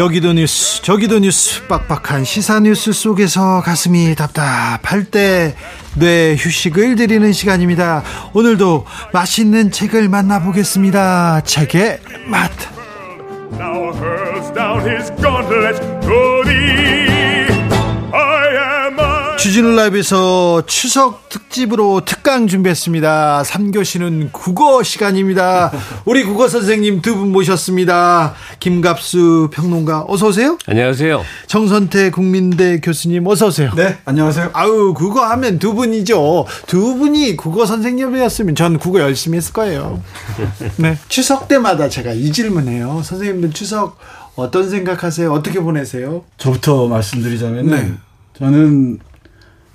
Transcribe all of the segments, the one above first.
여기도 뉴스 저기도 뉴스 빡빡한 시사 뉴스 속에서 가슴이 답답할 때 뇌 휴식을 드리는 시간입니다. 오늘도 맛있는 책을 만나보겠습니다. 책의 맛. 주진우 라이브에서 추석 특집으로 특강 준비했습니다. 3교시는 국어 시간입니다. 우리 국어 선생님 두 분 모셨습니다. 김갑수 평론가 어서 오세요. 안녕하세요. 정선태 국민대 교수님 어서 오세요. 네, 안녕하세요. 아우 국어 하면 두 분이죠. 두 분이 국어 선생님이었으면 전 국어 열심히 했을 거예요. 네, 추석 때마다 제가 이 질문해요. 선생님들 추석 어떤 생각하세요? 어떻게 보내세요? 저부터 말씀드리자면 네. 저는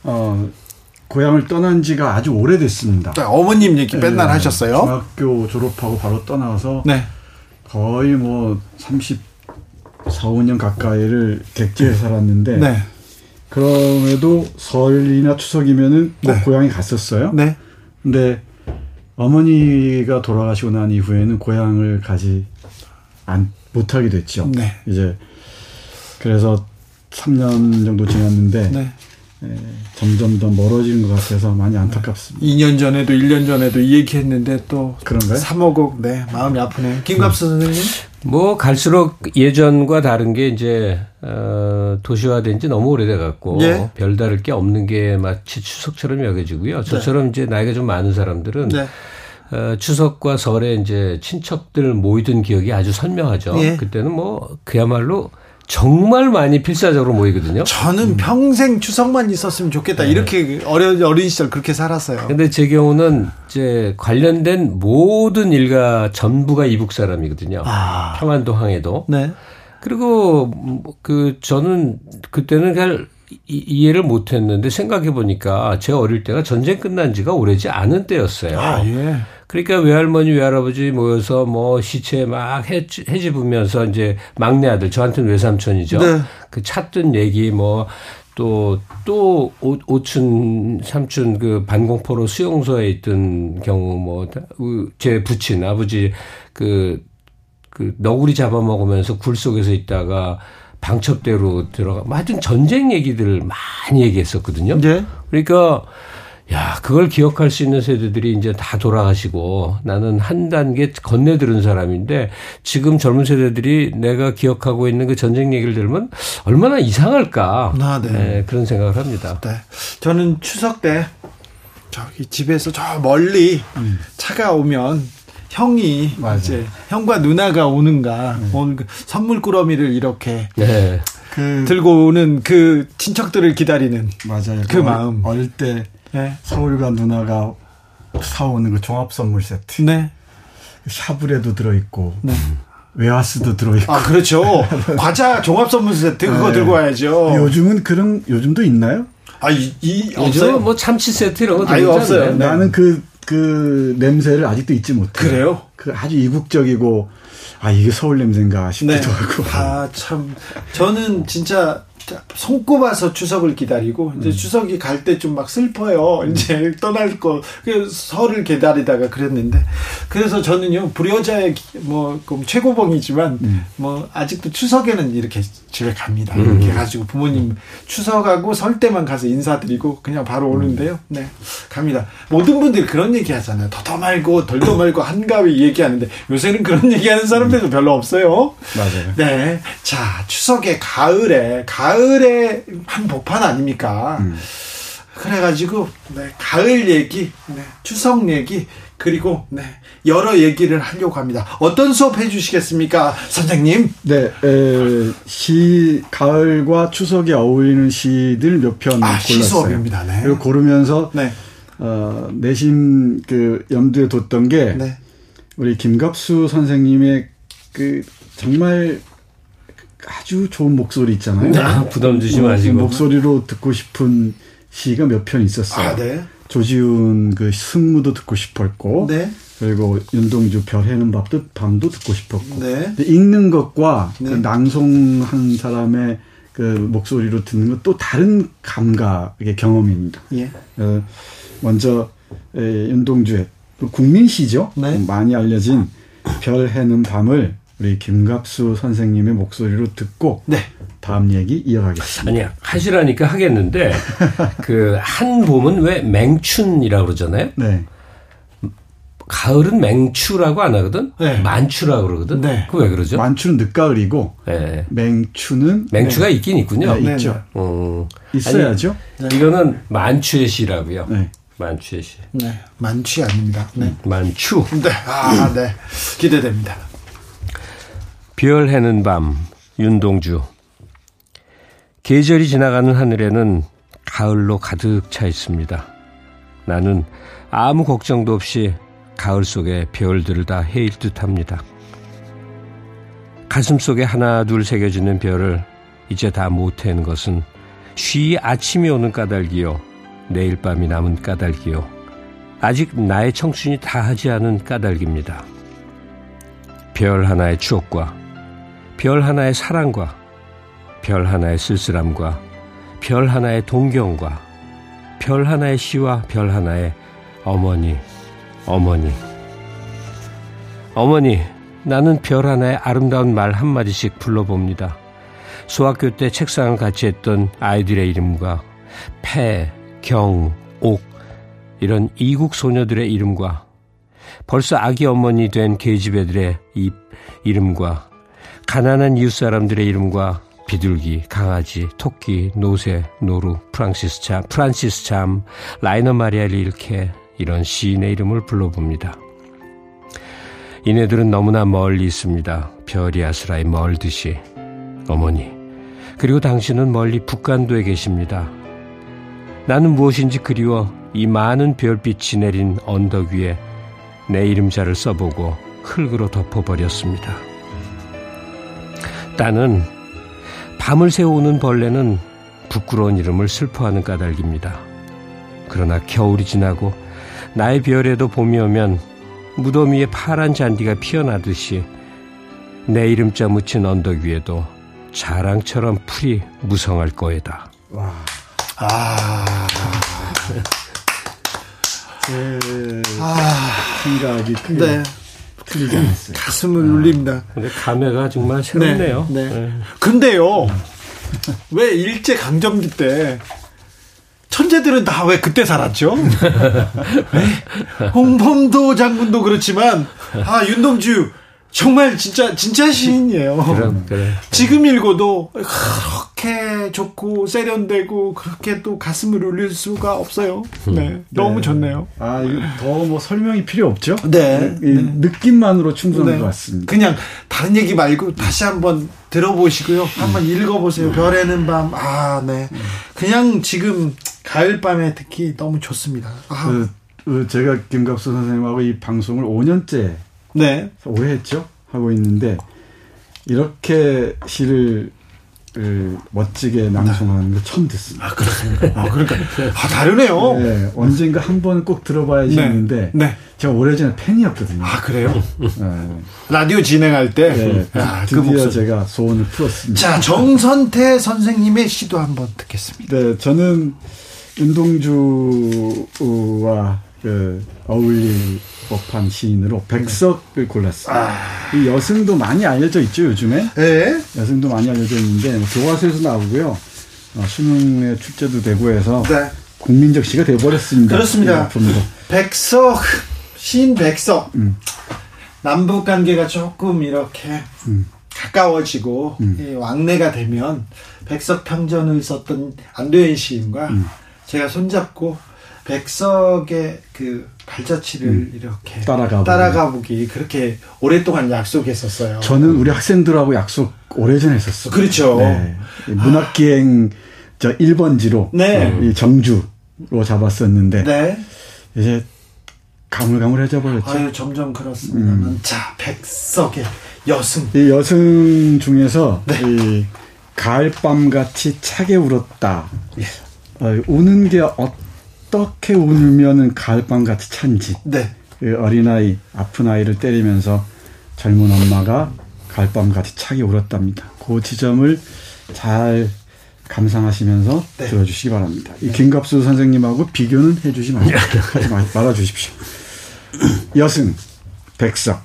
어, 고향을 떠난 지가 아주 오래됐습니다. 네, 어머님 얘기 맨날 네, 하셨어요? 중학교 졸업하고 바로 떠나서 네. 거의 뭐 34, 5년 가까이를 객지에 네. 살았는데 네. 그럼에도 설이나 추석이면은 꼭 네. 고향에 갔었어요. 네. 근데 어머니가 돌아가시고 난 이후에는 고향을 가지 안 못하게 됐죠. 네. 이제 그래서 3년 정도 지났는데 네. 예, 점점 더 멀어지는 것 같아서 많이 안타깝습니다. 2년 전에도 1년 전에도 이 얘기했는데 또 그런가요? 3억억 네 마음이 아프네요. 김갑수 음. 선생님. 뭐 갈수록 예전과 다른 게 이제 어, 도시화된 지 너무 오래돼 갖고 예? 별다를 게 없는 게 마치 추석처럼 여겨지고요. 저처럼 네. 이제 나이가 좀 많은 사람들은 네. 어, 추석과 설에 이제 친척들 모이던 기억이 아주 선명하죠. 예? 그때는 뭐 그야말로 정말 많이 필사적으로 모이거든요. 저는 음. 평생 추석만 있었으면 좋겠다. 네. 이렇게 어려, 어린 시절 그렇게 살았어요. 근데 제 경우는 이제 관련된 모든 일가 전부가 이북 사람이거든요. 아. 평안도 항해도. 네. 그리고 그 저는 그때는 잘 이 해를 못 했는데 생각해 보니까 제 어릴 때가 전쟁 끝난 지가 오래지 않은 때였어요. 아, 예. 그러니까 외할머니 외할아버지 모여서 뭐 시체 막 해, 해집으면서 이제 막내 아들 저한테는 외삼촌이죠. 네. 그 찾던 얘기 뭐 또, 또, 오, 오춘, 삼춘 그 반공포로 수용소에 있던 경우 뭐, 제 부친, 아버지 그, 그 너구리 잡아먹으면서 굴 속에서 있다가 방첩대로 들어가, 뭐 하여튼 전쟁 얘기들을 많이 얘기했었거든요. 네. 그러니까 야, 그걸 기억할 수 있는 세대들이 이제 다 돌아가시고 나는 한 단계 건네들은 사람인데 지금 젊은 세대들이 내가 기억하고 있는 그 전쟁 얘기를 들으면 얼마나 이상할까. 아, 네. 네, 그런 생각을 합니다. 네. 저는 추석 때 저기 집에서 저 멀리 음. 차가 오면 형이 맞아. 이제 형과 누나가 오는가 음. 오는 그 선물 꾸러미를 이렇게 네. 그 들고 오는 그 친척들을 기다리는 맞아요. 그, 그 마음. 어릴 때 네. 서울과 누나가 사오는 그 종합 선물 세트. 네. 샤브레도 들어있고. 네. 웨하스도 들어있고. 아, 그렇죠. 과자 종합 선물 세트 그거 네. 들고 와야죠. 요즘은 그런, 요즘도 있나요? 아, 이, 이 없어요. 뭐 참치 세트 이런 거 들고 없어요. 네. 나는 그, 그 냄새를 아직도 잊지 못해. 그래요? 그 아주 이국적이고, 아, 이게 서울 냄새인가 싶기도 네. 하고. 아, 참. 저는 진짜 손꼽아서 추석을 기다리고 이제 음. 추석이 갈 때 좀 막 슬퍼요. 음. 이제 떠날 거그 설을 기다리다가 그랬는데 그래서 저는요 불효자의 뭐 최고봉이지만 음. 뭐 아직도 추석에는 이렇게 집에 갑니다. 음. 이렇게 가지고 부모님 추석하고 설 때만 가서 인사드리고 그냥 바로 오는데요. 네 갑니다. 모든 분들이 그런 얘기 하잖아요. 더더 말고 덜더 말고 한가위 얘기하는데 요새는 그런 얘기하는 사람들도 별로 없어요. 맞아요. 네. 자 추석에 가을에 가을 가을의 한 복판 아닙니까? 음. 그래가지고 네, 가을 얘기, 네, 추석 얘기 그리고 네, 여러 얘기를 하려고 합니다. 어떤 수업 해주시겠습니까, 선생님? 네, 에, 시 가을과 추석에 어울리는 시들 몇편 아, 골랐어요. 수업입니다. 네. 그리고 고르면서 네. 어, 내심 그 염두에 뒀던 게 네. 우리 김갑수 선생님의 그 정말 아주 좋은 목소리 있잖아요. 아, 부담 주지 마시고 그 목소리로 듣고 싶은 시가 몇 편 있었어요. 아, 네. 조지훈 그 승무도 듣고 싶었고, 네. 그리고 윤동주 별 해는 밥도 밤도 듣고 싶었고, 네. 읽는 것과 그 네. 낭송한 사람의 그 목소리로 듣는 것또 다른 감각의 경험입니다. 예. 어, 먼저 에, 윤동주의 국민시죠. 네. 많이 알려진 별 해는 밤을 우리 김갑수 선생님의 목소리로 듣고 네. 다음 얘기 이어가겠습니다. 아니야 하시라니까 하겠는데 그 한 봄은 왜 맹춘이라고 그러잖아요. 네. 가을은 맹추라고 안 하거든. 네. 만추라고 그러거든. 네. 그왜 그러죠? 만추는 늦가을이고 네. 맹추는 맹추가 네. 있긴 있군요. 네, 있죠. 어. 있어야죠. 아니, 이거는 만추의 시라고요. 네. 만추의 시. 네. 만취 아닙니다. 네. 만추. 네. 아, 네. 기대됩니다. 별 해는 밤 윤동주 계절이 지나가는 하늘에는 가을로 가득 차 있습니다. 나는 아무 걱정도 없이 가을 속에 별들을 다 헤일 듯 합니다. 가슴 속에 하나 둘 새겨지는 별을 이제 다 못해는 것은 쉬 아침이 오는 까닭이요. 내일 밤이 남은 까닭이요. 아직 나의 청춘이 다하지 않은 까닭입니다. 별 하나의 추억과 별 하나의 사랑과 별 하나의 쓸쓸함과 별 하나의 동경과 별 하나의 시와 별 하나의 어머니, 어머니. 어머니, 나는 별 하나의 아름다운 말 한마디씩 불러봅니다. 소학교 때 책상을 같이 했던 아이들의 이름과 패, 경, 옥, 이런 이국 소녀들의 이름과 벌써 아기 어머니 된 계집애들의 이 이름과 가난한 이웃 사람들의 이름과 비둘기, 강아지, 토끼, 노새, 노루, 프랑시스 잠, 프란시스 잠, 라이너 마리아 릴케 이런 시인의 이름을 불러봅니다. 이네들은 너무나 멀리 있습니다. 별이 아스라이 멀듯이. 어머니. 그리고 당신은 멀리 북간도에 계십니다. 나는 무엇인지 그리워 이 많은 별빛이 내린 언덕 위에 내 이름자를 써보고 흙으로 덮어버렸습니다. 따는 밤을 새우는 벌레는 부끄러운 이름을 슬퍼하는 까닭입니다. 그러나 겨울이 지나고 나의 별에도 봄이 오면 무덤 위에 파란 잔디가 피어나듯이 내 이름자 묻힌 언덕 위에도 자랑처럼 풀이 무성할 거에다. 와. 아. 제 아. 생각이 크게 네. 틀리지 않았어요. 가슴을 아. 울립니다. 근데 감회가 정말 새롭네요. 네. 네. 네. 근데요, 왜 일제 강점기 때 천재들은 다 왜 그때 살았죠? 네. 홍범도 장군도 그렇지만 아 윤동주 정말 진짜 진짜 시인이에요. 그럼, 그래. 지금 읽어도 그렇게 좋고 세련되고 그렇게 또 가슴을 울릴 수가 없어요. 음. 네, 네. 너무 좋네요. 아 이거 더뭐 설명이 필요 없죠? 네, 네. 느낌만으로 충분한 네. 것 같습니다. 그냥 다른 얘기 말고 다시 한번 들어보시고요. 음. 한번 읽어보세요. 별에는 밤. 아, 네. 음. 그냥 지금 가을 밤에 듣기 너무 좋습니다. 아. 그, 그 제가 김갑수 선생님하고 이 방송을 5년째 네. 오래 했죠. 하고 있는데 이렇게 시를 멋지게 낭송하는 거 처음 듣습니다. 아, 그렇습니까? 아, 그러니까. 아, 다르네요. 네, 언젠가 한 번 꼭 들어봐야지 네. 했는데, 네. 제가 오래전에 팬이었거든요. 아, 그래요? 네. 라디오 진행할 때? 네, 아, 그 드디어 그 제가 소원을 풀었습니다. 자, 정선태 선생님의 시도 한번 듣겠습니다. 네, 저는 윤동주와 그 어울릴 법한 시인으로 백석을 골랐어요. 아. 이 여승도 많이 알려져 있죠 요즘에. 네. 여승도 많이 알려져 있는데 뭐 교과서에서 나오고요. 어, 수능에 출제도 되고 해서 네. 국민적 시가 되어버렸습니다. 그렇습니다. 백석 시인 백석. 음. 남북 관계가 조금 이렇게 음. 가까워지고 음. 왕래가 되면 백석 평전을 썼던 안도현 시인과 음. 제가 손잡고 백석의 그 발자취를 음. 이렇게 따라가 따라가 보기 그렇게 오랫동안 약속했었어요. 저는 우리 학생들하고 약속 오래전에 했었어요. 그렇죠. 네. 문학 기행 저 1번지로 네. 이 정주로 잡았었는데 네. 이제 가물가물해져 버렸죠. 아유, 점점 그렇습니다. 음. 자, 백석의 여승. 이 여승 중에서 네. 이 가을밤 같이 차게 울었다. 예. 어, 우는 게 어 떻게 울면은 가을밤 같이 찬지. 네. 그 어린아이, 아픈 아이를 때리면서 젊은 엄마가 가을밤 같이 차게 울었답니다. 그 지점을 잘 감상하시면서 네. 들어주시기 바랍니다. 이 김갑수 선생님하고 비교는 해주지 마, 하지 말아 주십시오. 여승, 백석.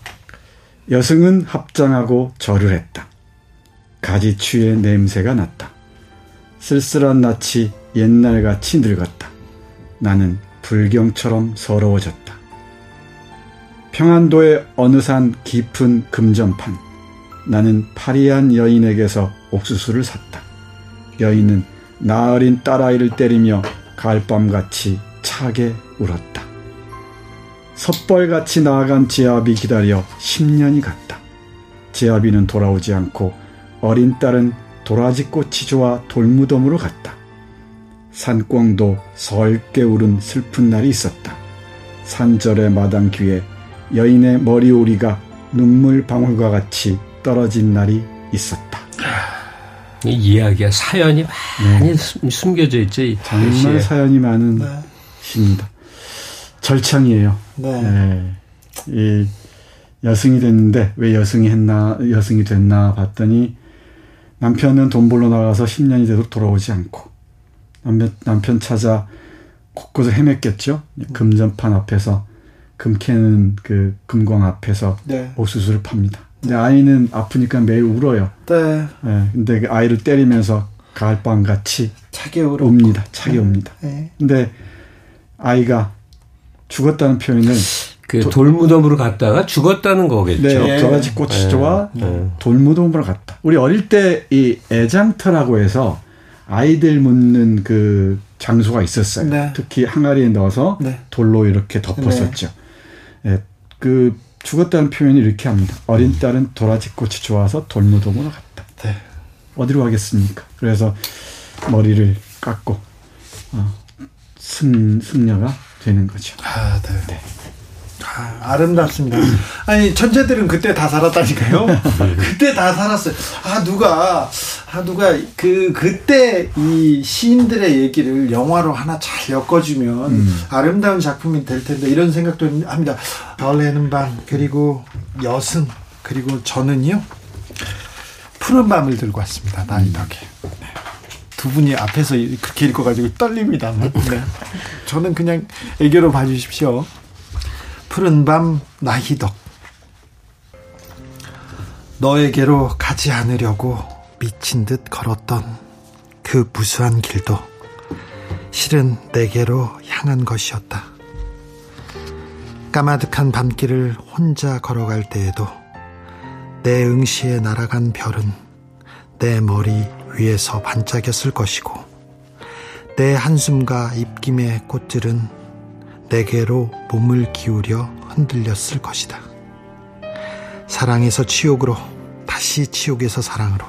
여승은 합장하고 절을 했다. 가지추의 냄새가 났다. 쓸쓸한 낯이 옛날같이 늙었다. 나는 불경처럼 서러워졌다. 평안도의 어느 산 깊은 금전판. 나는 파리한 여인에게서 옥수수를 샀다. 여인은 나으린 딸아이를 때리며 가을밤같이 차게 울었다. 섣벌같이 나아간 제아비 기다려 10년이 갔다. 제아비는 돌아오지 않고 어린 딸은 도라지꽃이 좋아 돌무덤으로 갔다. 산꿩도 설게 울은 슬픈 날이 있었다. 산절의 마당 귀에 여인의 머리오리가 눈물 방울과 같이 떨어진 날이 있었다. 이 이야기가 사연이 많이 네. 숨겨져 있죠. 정말 사연이 많은 네. 시입니다. 절창이에요. 네. 네. 이 여승이 됐는데 왜 여승이 했나 여승이 됐나 봤더니 남편은 돈 벌러 나가서 10년이 돼도 돌아오지 않고 남편, 남편 찾아 곳곳을 헤맸겠죠. 금전판 앞에서 금 캐는 그 금광 앞에서 네. 옥수수를 팝니다. 근데 아이는 아프니까 매일 울어요. 네. 네. 근데 그 아이를 때리면서 가을밤 같이 차게 옵니다. 차게 네. 옵니다. 네. 근데 아이가 죽었다는 표현을 그 돌무덤으로 갔다가 죽었다는 거겠죠. 네, 도라지 꽃이 좋아 네. 돌무덤으로 갔다. 우리 어릴 때 이 애장터라고 해서 아이들 묻는 그 장소가 있었어요. 네. 특히 항아리에 넣어서 네. 돌로 이렇게 덮었었죠. 네. 예, 그 죽었다는 표현이 이렇게 합니다. 어린 딸은 도라지 꽃이 좋아서 돌무덤으로 갔다. 네. 어디로 가겠습니까? 그래서 머리를 깎고 어, 승 승려가 되는 거죠. 아, 네. 네. 아, 름답습니다 아니 천재들은 그때 다 살았다니까요. 그때 다 살았어요. 아 누가 아 누가 그 그때 이 시인들의 얘기를 영화로 하나 잘 엮어주면 음. 아름다운 작품이 될 텐데 이런 생각도 합니다. 벌레는 밤 그리고 여승 그리고 저는요 푸른 밤을 들고 왔습니다. 나이 덕에. 네. 두 분이 앞에서 그렇게 읽어가지고 떨립니다. 네. 저는 그냥 애교로 봐주십시오. 푸른 밤 나희덕 너에게로 가지 않으려고 미친 듯 걸었던 그 무수한 길도 실은 내게로 향한 것이었다. 까마득한 밤길을 혼자 걸어갈 때에도 내 응시에 날아간 별은 내 머리 위에서 반짝였을 것이고 내 한숨과 입김의 꽃들은 내게로 몸을 기울여 흔들렸을 것이다. 사랑에서 치욕으로 다시 치욕에서 사랑으로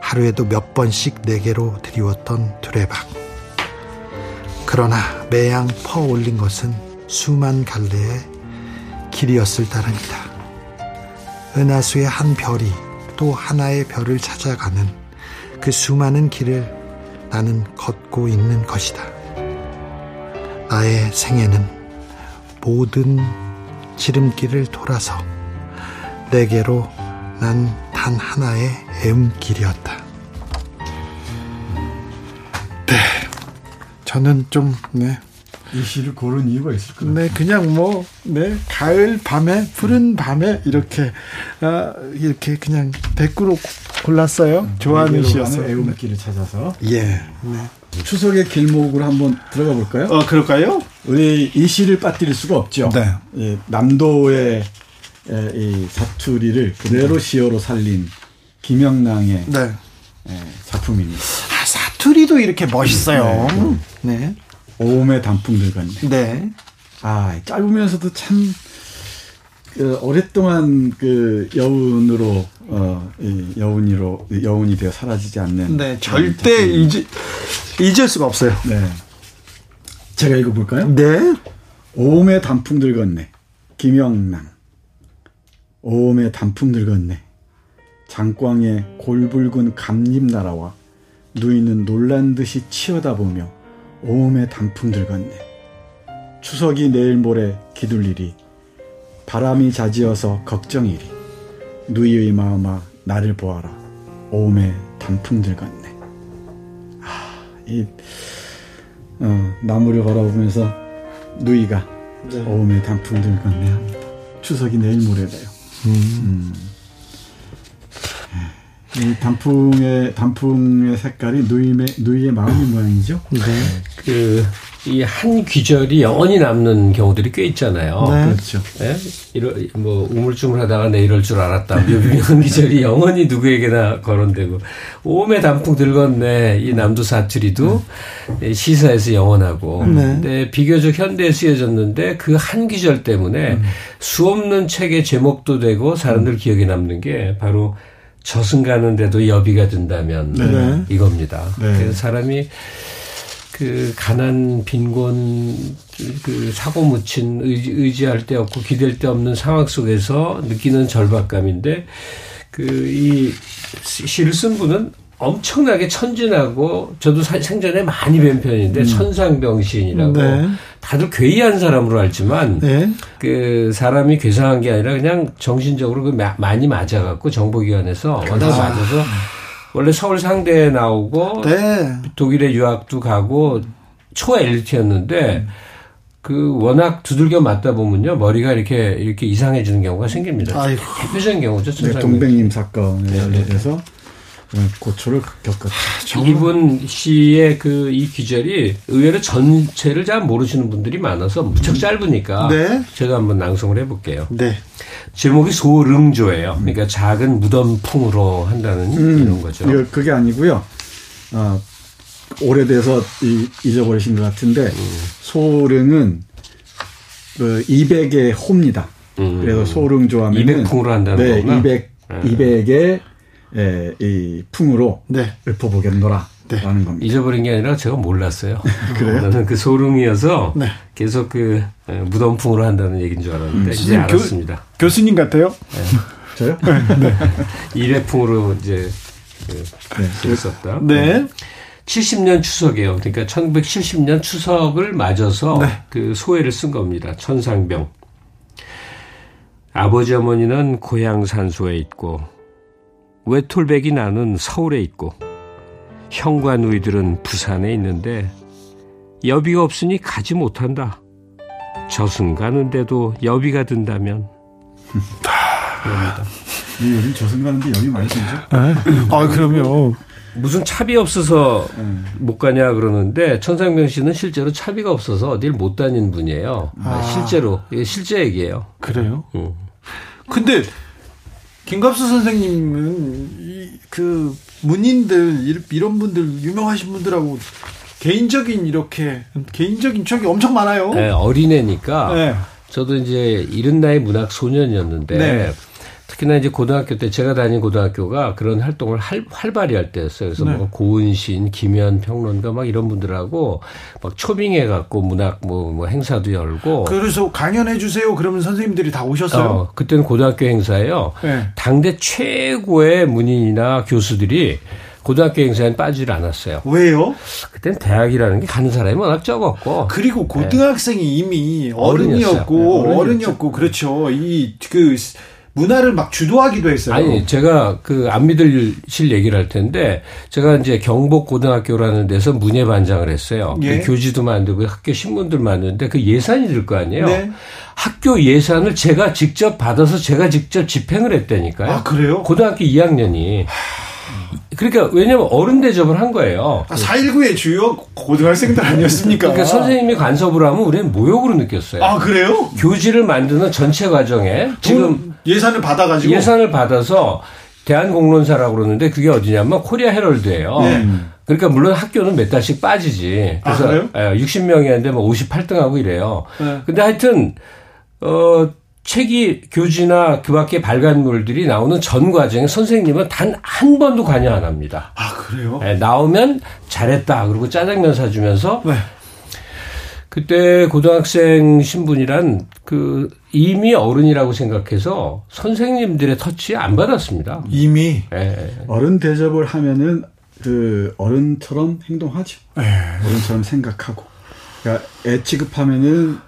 하루에도 몇 번씩 내게로 드리웠던 두레박. 그러나 매양 퍼올린 것은 수만 갈래의 길이었을 따름이다. 은하수의 한 별이 또 하나의 별을 찾아가는 그 수많은 길을 나는 걷고 있는 것이다. 나의 생애는 모든 지름길을 돌아서 내게로 난 단 하나의 애음길이었다. 네. 저는 좀, 네. 이 시를 고른 이유가 있을 거예요. 네, 그냥 뭐, 네, 가을 밤에, 푸른 밤에, 이렇게, 아, 이렇게 그냥 백구로 골랐어요. 음, 좋아하는 시였어요. 애움길을 찾아서. 예. 네. 추석의 길목으로 한번 들어가 볼까요? 어, 그럴까요? 우리 이 시를 빠뜨릴 수가 없죠. 네. 예, 남도의 예, 이 사투리를 그대로 시어로 살린 김영랑의 네. 예, 작품입니다. 아, 사투리도 이렇게 멋있어요. 네. 네. 오음의 단풍들 같네. 네. 아, 짧으면서도 참, 그, 오랫동안 그 여운으로, 어, 이 여운이로, 여운이 되어 사라지지 않는. 네, 절대 잊, 잊을 수가 없어요. 네. 제가 읽어볼까요? 네. 오음의 단풍들 같네. 김영남. 오음의 단풍들 같네. 장광에 골붉은 감잎 날아와 누이는 놀란 듯이 치어다보며 오음의 단풍들 같네. 추석이 내일 모레 기둘리리 바람이 자지어서 걱정이리 누이의 마음아 나를 보아라 오음의 단풍들 같네. 아, 이 어, 나무를 바라보면서 누이가 네. 오음의 단풍들 같네 합니다. 추석이 내일 모레래요. 음. 음. 이 단풍의 단풍의 색깔이 누이의 누이의 마음의 모양이죠. 네. 그 이 한 귀절이 영원히 남는 경우들이 꽤 있잖아요. 네. 그렇죠. 네? 이런 뭐 우물쭈물 하다가 내 이럴 줄 알았다. 묘비명 귀절이 영원히 누구에게나 거론되고 오메 단풍 들건네 이 남도 사투리도 네. 시사에서 영원하고. 네. 근데 비교적 현대에 쓰여졌는데 그 한 귀절 때문에 음. 수없는 책의 제목도 되고 사람들 기억에 남는 게 바로 저승 가는데도 여비가 든다면 네. 이겁니다. 네. 그래서 사람이 그 가난 빈곤 그 사고 묻힌 의지, 할데 없고 기댈 데 없는 상황 속에서 느끼는 절박감인데 그 이 시를 쓴 분은 엄청나게 천진하고 저도 생전에 많이 뵌 편인데 음. 천상병신이라고 네. 다들 괴이한 사람으로 알지만 네. 그 사람이 괴상한 게 아니라 그냥 정신적으로 그 많이 맞아갖고 정보기관에서 워낙 아. 맞아서 원래 서울 상대에 나오고 네. 독일에 유학도 가고 초 엘리트였는데 음. 그 워낙 두들겨 맞다 보면요 머리가 이렇게 이렇게 이상해지는 경우가 생깁니다. 아이고. 대표적인 경우죠. 네, 동백님 사건에 대해서 고초를 겪었죠. 이분 씨의 그이 귀절이 의외로 전체를 잘 모르시는 분들이 많아서 무척 짧으니까 네. 제가 한번 낭송을 해볼게요. 네. 제목이 소릉조예요. 그러니까 작은 무덤풍으로 한다는 음, 이런 거죠. 그게 아니고요. 어, 오래돼서 잊어버리신 것 같은데 음. 소릉은 그 200의 호입니다. 음. 그래서 소릉조하면 200풍으로 한다는 네, 거구나. 200 200의 에, 이 풍으로 네. 읊어보겠노라. 네. 라는 겁니다. 잊어버린 게 아니라 제가 몰랐어요. 그래요? 나는 그 소름이어서 네. 계속 그 무덤풍으로 한다는 얘기인 줄 알았는데 음, 이제 알았습니다. 교, 수님 같아요? 네. 저요? 네. 일회풍으로 이제 그, 썼다. 네. 70년 추석이에요. 그러니까 1970년 추석을 맞아서 네. 그 소회를 쓴 겁니다. 천상병. 아버지 어머니는 고향 산소에 있고 외톨백이 나는 서울에 있고 형과 누이들은 부산에 있는데 여비가 없으니 가지 못한다. 저승 가는데도 여비가 든다면 그럽니다. 요즘 저승 가는데 여비 많이 들죠? 아, 그럼요. 무슨 차비 없어서 음. 못 가냐 그러는데 천상병 씨는 실제로 차비가 없어서 어딜 못 다닌 분이에요. 아. 실제로 실제 얘기예요. 그래요? 음. 근데 김갑수 선생님은 이, 그 문인들 이런 분들 유명하신 분들하고 개인적인 이렇게 개인적인 추억이 엄청 많아요. 네, 어린애니까. 네. 저도 이제 이른 나이 문학 소년이었는데 네. 특히나 이제 고등학교 때 제가 다닌 고등학교가 그런 활동을 활, 활발히 할 때였어요. 그래서 네. 뭐 고은신, 김현 평론가 막 이런 분들하고 막 초빙해 갖고 문학 뭐, 뭐 행사도 열고. 그래서 강연해 주세요. 그러면 선생님들이 다 오셨어요. 어, 그때는 고등학교 행사예요. 네. 당대 최고의 문인이나 교수들이 고등학교 행사엔 빠지질 않았어요. 왜요? 그땐 대학이라는 게 가는 사람이 워낙 적었고. 그리고 고등학생이 네. 이미 어른이었고, 네, 어른이었고, 그렇죠. 이, 그, 문화를 막 주도하기도 했어요. 아니, 제가 그 안 믿으실 얘기를 할 텐데 제가 이제 경복 고등학교라는 데서 문예 반장을 했어요. 예. 그 교지도 만들고 학교 신문들 만드는데 그 예산이 들 거 아니에요. 네. 학교 예산을 제가 직접 받아서 제가 직접 집행을 했다니까요. 아, 그래요? 고등학교 2학년이. 그러니까 왜냐면 어른 대접을 한 거예요. 아, 4.19의 주요 고등학생들 아니었습니까? 그러니까 선생님이 간섭을 하면 우리는 모욕으로 느꼈어요. 아, 그래요? 교지를 만드는 전체 과정에 지금 예산을 받아가지고 예산을 받아서 대한공론사라고 그러는데 그게 어디냐면 코리아 헤럴드예요. 네. 그러니까 물론 학교는 몇 달씩 빠지지. 아, 그래서 아, 60명이었는데 뭐 58등하고 이래요. 네. 근데 하여튼 어 책이 교지나 그 밖에 발간물들이 나오는 전 과정에 선생님은 단 한 번도 관여 안 합니다. 아, 그래요? 네, 나오면 잘했다. 그리고 짜장면 사주면서 네. 그때 고등학생 신분이란 그 이미 어른이라고 생각해서 선생님들의 터치 안 받았습니다. 이미 네. 어른 대접을 하면은 그 어른처럼 행동하죠. 네. 어른처럼 생각하고. 그러니까 애 취급하면은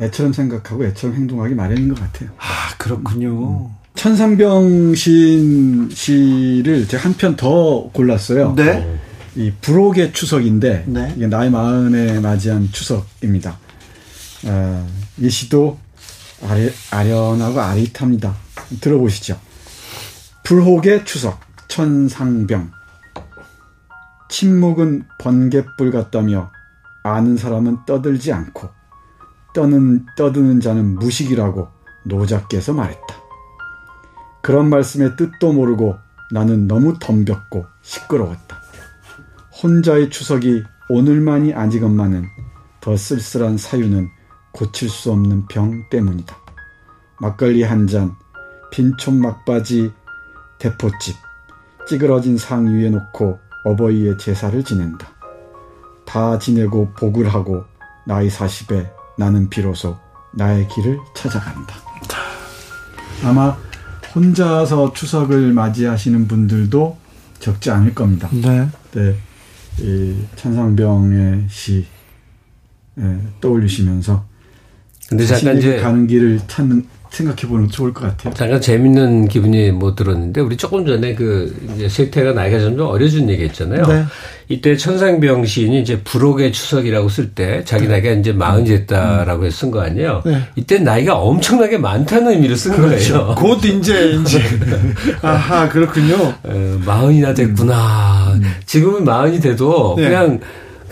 애처럼 생각하고 애처럼 행동하기 마련인 것 같아요. 아 그렇군요. 음. 천상병 시인 시를 제가 한 편 더 골랐어요. 네. 이 불혹의 추석인데 네. 이게 나이 마흔에 맞이한 추석입니다. 어, 이 시도 아리, 아련하고 아릿합니다. 들어보시죠. 불혹의 추석 천상병 침묵은 번갯불 같다며 아는 사람은 떠들지 않고 떠는 떠드는 자는 무식이라고 노자께서 말했다. 그런 말씀의 뜻도 모르고 나는 너무 덤볐고 시끄러웠다. 혼자의 추석이 오늘만이 아니건만은 더 쓸쓸한 사유는 고칠 수 없는 병 때문이다. 막걸리 한 잔, 빈촌 막바지 대포집, 찌그러진 상 위에 놓고 어버이의 제사를 지낸다. 다 지내고 복을 하고 나이 40에 나는 비로소 나의 길을 찾아간다. 아마 혼자서 추석을 맞이하시는 분들도 적지 않을 겁니다. 네. 네. 이 천상병의 시 예, 떠올리시면서 근데 잠깐 이제 가는 길을 찾는 생각해보면 좋을 것 같아요. 잠깐 재밌는 기분이 못 들었는데 우리 조금 전에 그 이제 세태가 나이가 좀 어려진 얘기했잖아요. 네. 이때 천상병 시인이 이제 불혹의 추석이라고 쓸 때 자기 네. 나이가 이제 마흔이 됐다라고 쓴 거 아니에요. 네. 이때 나이가 엄청나게 많다는 의미로 쓴 그렇죠. 거예요. 곧 이제 이제 아하 그렇군요. 어, 마흔이나 됐구나. 음. 지금은 마흔이 돼도 네. 그냥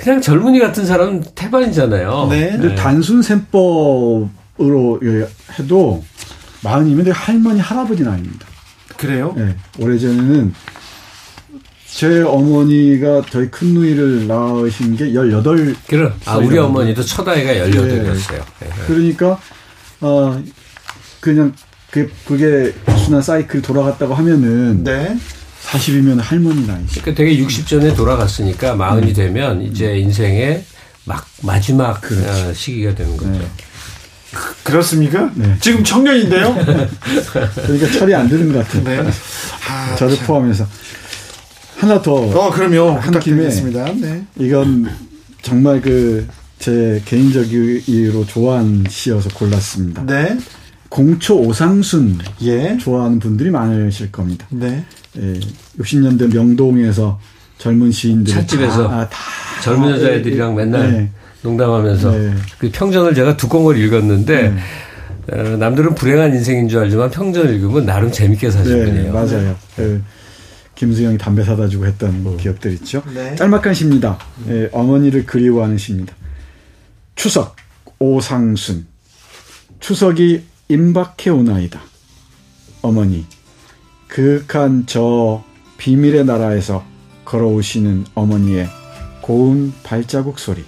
그냥 젊은이 같은 사람은 태반이잖아요. 네. 근데 단순 셈법으로 해도 마흔이면 할머니 할아버지 나이입니다. 그래요? 네. 오래전에는 제 어머니가 저희 큰 누이를 낳으신 게 18. 그래. 아, 우리 어머니도 첫 아이가 18이었어요. 네. 그러니까, 어, 그냥, 그, 그게 순환 사이클 돌아갔다고 하면은. 네. 40이면 할머니 나이. 그러니까 되게 60 전에 돌아갔으니까 마흔이 음. 되면 이제 인생의 막 마지막 그렇지. 어, 시기가 되는 거죠. 네. 그, 렇습니까 네. 지금 청년인데요? 그러니까 철이 안 드는 것 같아요. 네. 아, 저를 참. 포함해서. 하나 더. 어, 그럼요. 한 김에. 네. 이건 정말 그 제 개인적으로 좋아하는 시여서 골랐습니다. 네. 공초 오상순 예. 좋아하는 분들이 많으실 겁니다. 네. 예, 60년대 명동에서 젊은 시인들 찻집에서 다, 아, 다 젊은 여자애들이랑 맨날 네. 농담하면서 네. 그 평전을 제가 두 권을 읽었는데 네. 어, 남들은 불행한 인생인 줄 알지만 평전을 읽으면 나름 재밌게 사신 네, 분이에요. 맞아요. 그 김수영이 담배 사다 주고 했던 어. 기억들 있죠. 네. 짤막한 시입니다. 예, 어머니를 그리워하는 시입니다. 추석 오상순 추석이 임박해 오나이다. 어머니 그윽한 저 비밀의 나라에서 걸어오시는 어머니의 고운 발자국 소리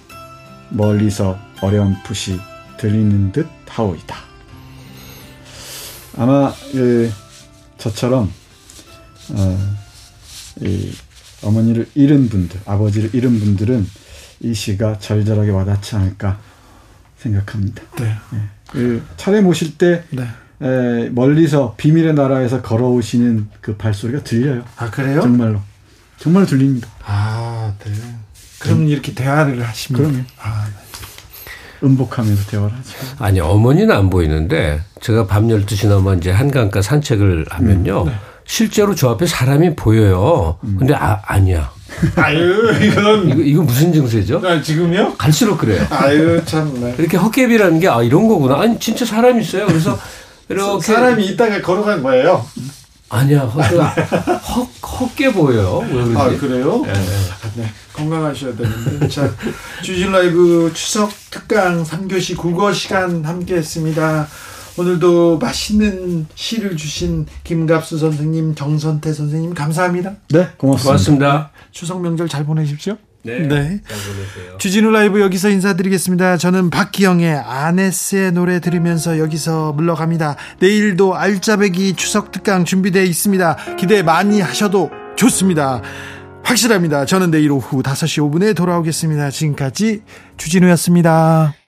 멀리서 어렴풋이 들리는 듯 하오이다. 아마 그 저처럼 어, 이 어머니를 잃은 분들, 아버지를 잃은 분들은 이 시가 절절하게 와닿지 않을까 생각합니다. 네. 네. 그 차례 모실 때 네. 에, 멀리서 비밀의 나라에서 걸어오시는 그 발소리가 들려요. 아 그래요? 정말로 정말 들립니다. 아 네. 그럼 음. 이렇게 대화를 하시면 그럼요. 아, 네. 음복하면서 대화를 하죠. 아니 어머니는 안 보이는데 제가 밤 12시 넘어 이제 한강가 산책을 하면요. 음, 네. 실제로 저 앞에 사람이 보여요. 음. 근데 아, 아니야. 아유, 이건. 이거, 이거 무슨 증세죠? 아, 지금요? 갈수록 그래요. 아유, 참. 네. 이렇게 헛개비라는 게, 아, 이런 거구나. 아니, 진짜 사람 있어요. 그래서 이렇게 사람이 있다가 걸어간 거예요. 아니야, 헛, 헛게 보여요. 왜 그러지? 아, 그래요? 네. 네. 건강하셔야 되는데. 자, 주진 라이브 추석 특강 3교시 국어 시간 함께 했습니다. 오늘도 맛있는 시를 주신 김갑수 선생님, 정선태 선생님 감사합니다. 네, 고맙습니다. 고맙습니다. 추석 명절 잘 보내십시오. 네. 네. 주진우 라이브 여기서 인사드리겠습니다. 저는 박기영의 아네스의 노래 들으면서 여기서 물러갑니다. 내일도 알짜배기 추석 특강 준비되어 있습니다. 기대 많이 하셔도 좋습니다. 확실합니다. 저는 내일 오후 5시 5분에 돌아오겠습니다. 지금까지 주진우였습니다.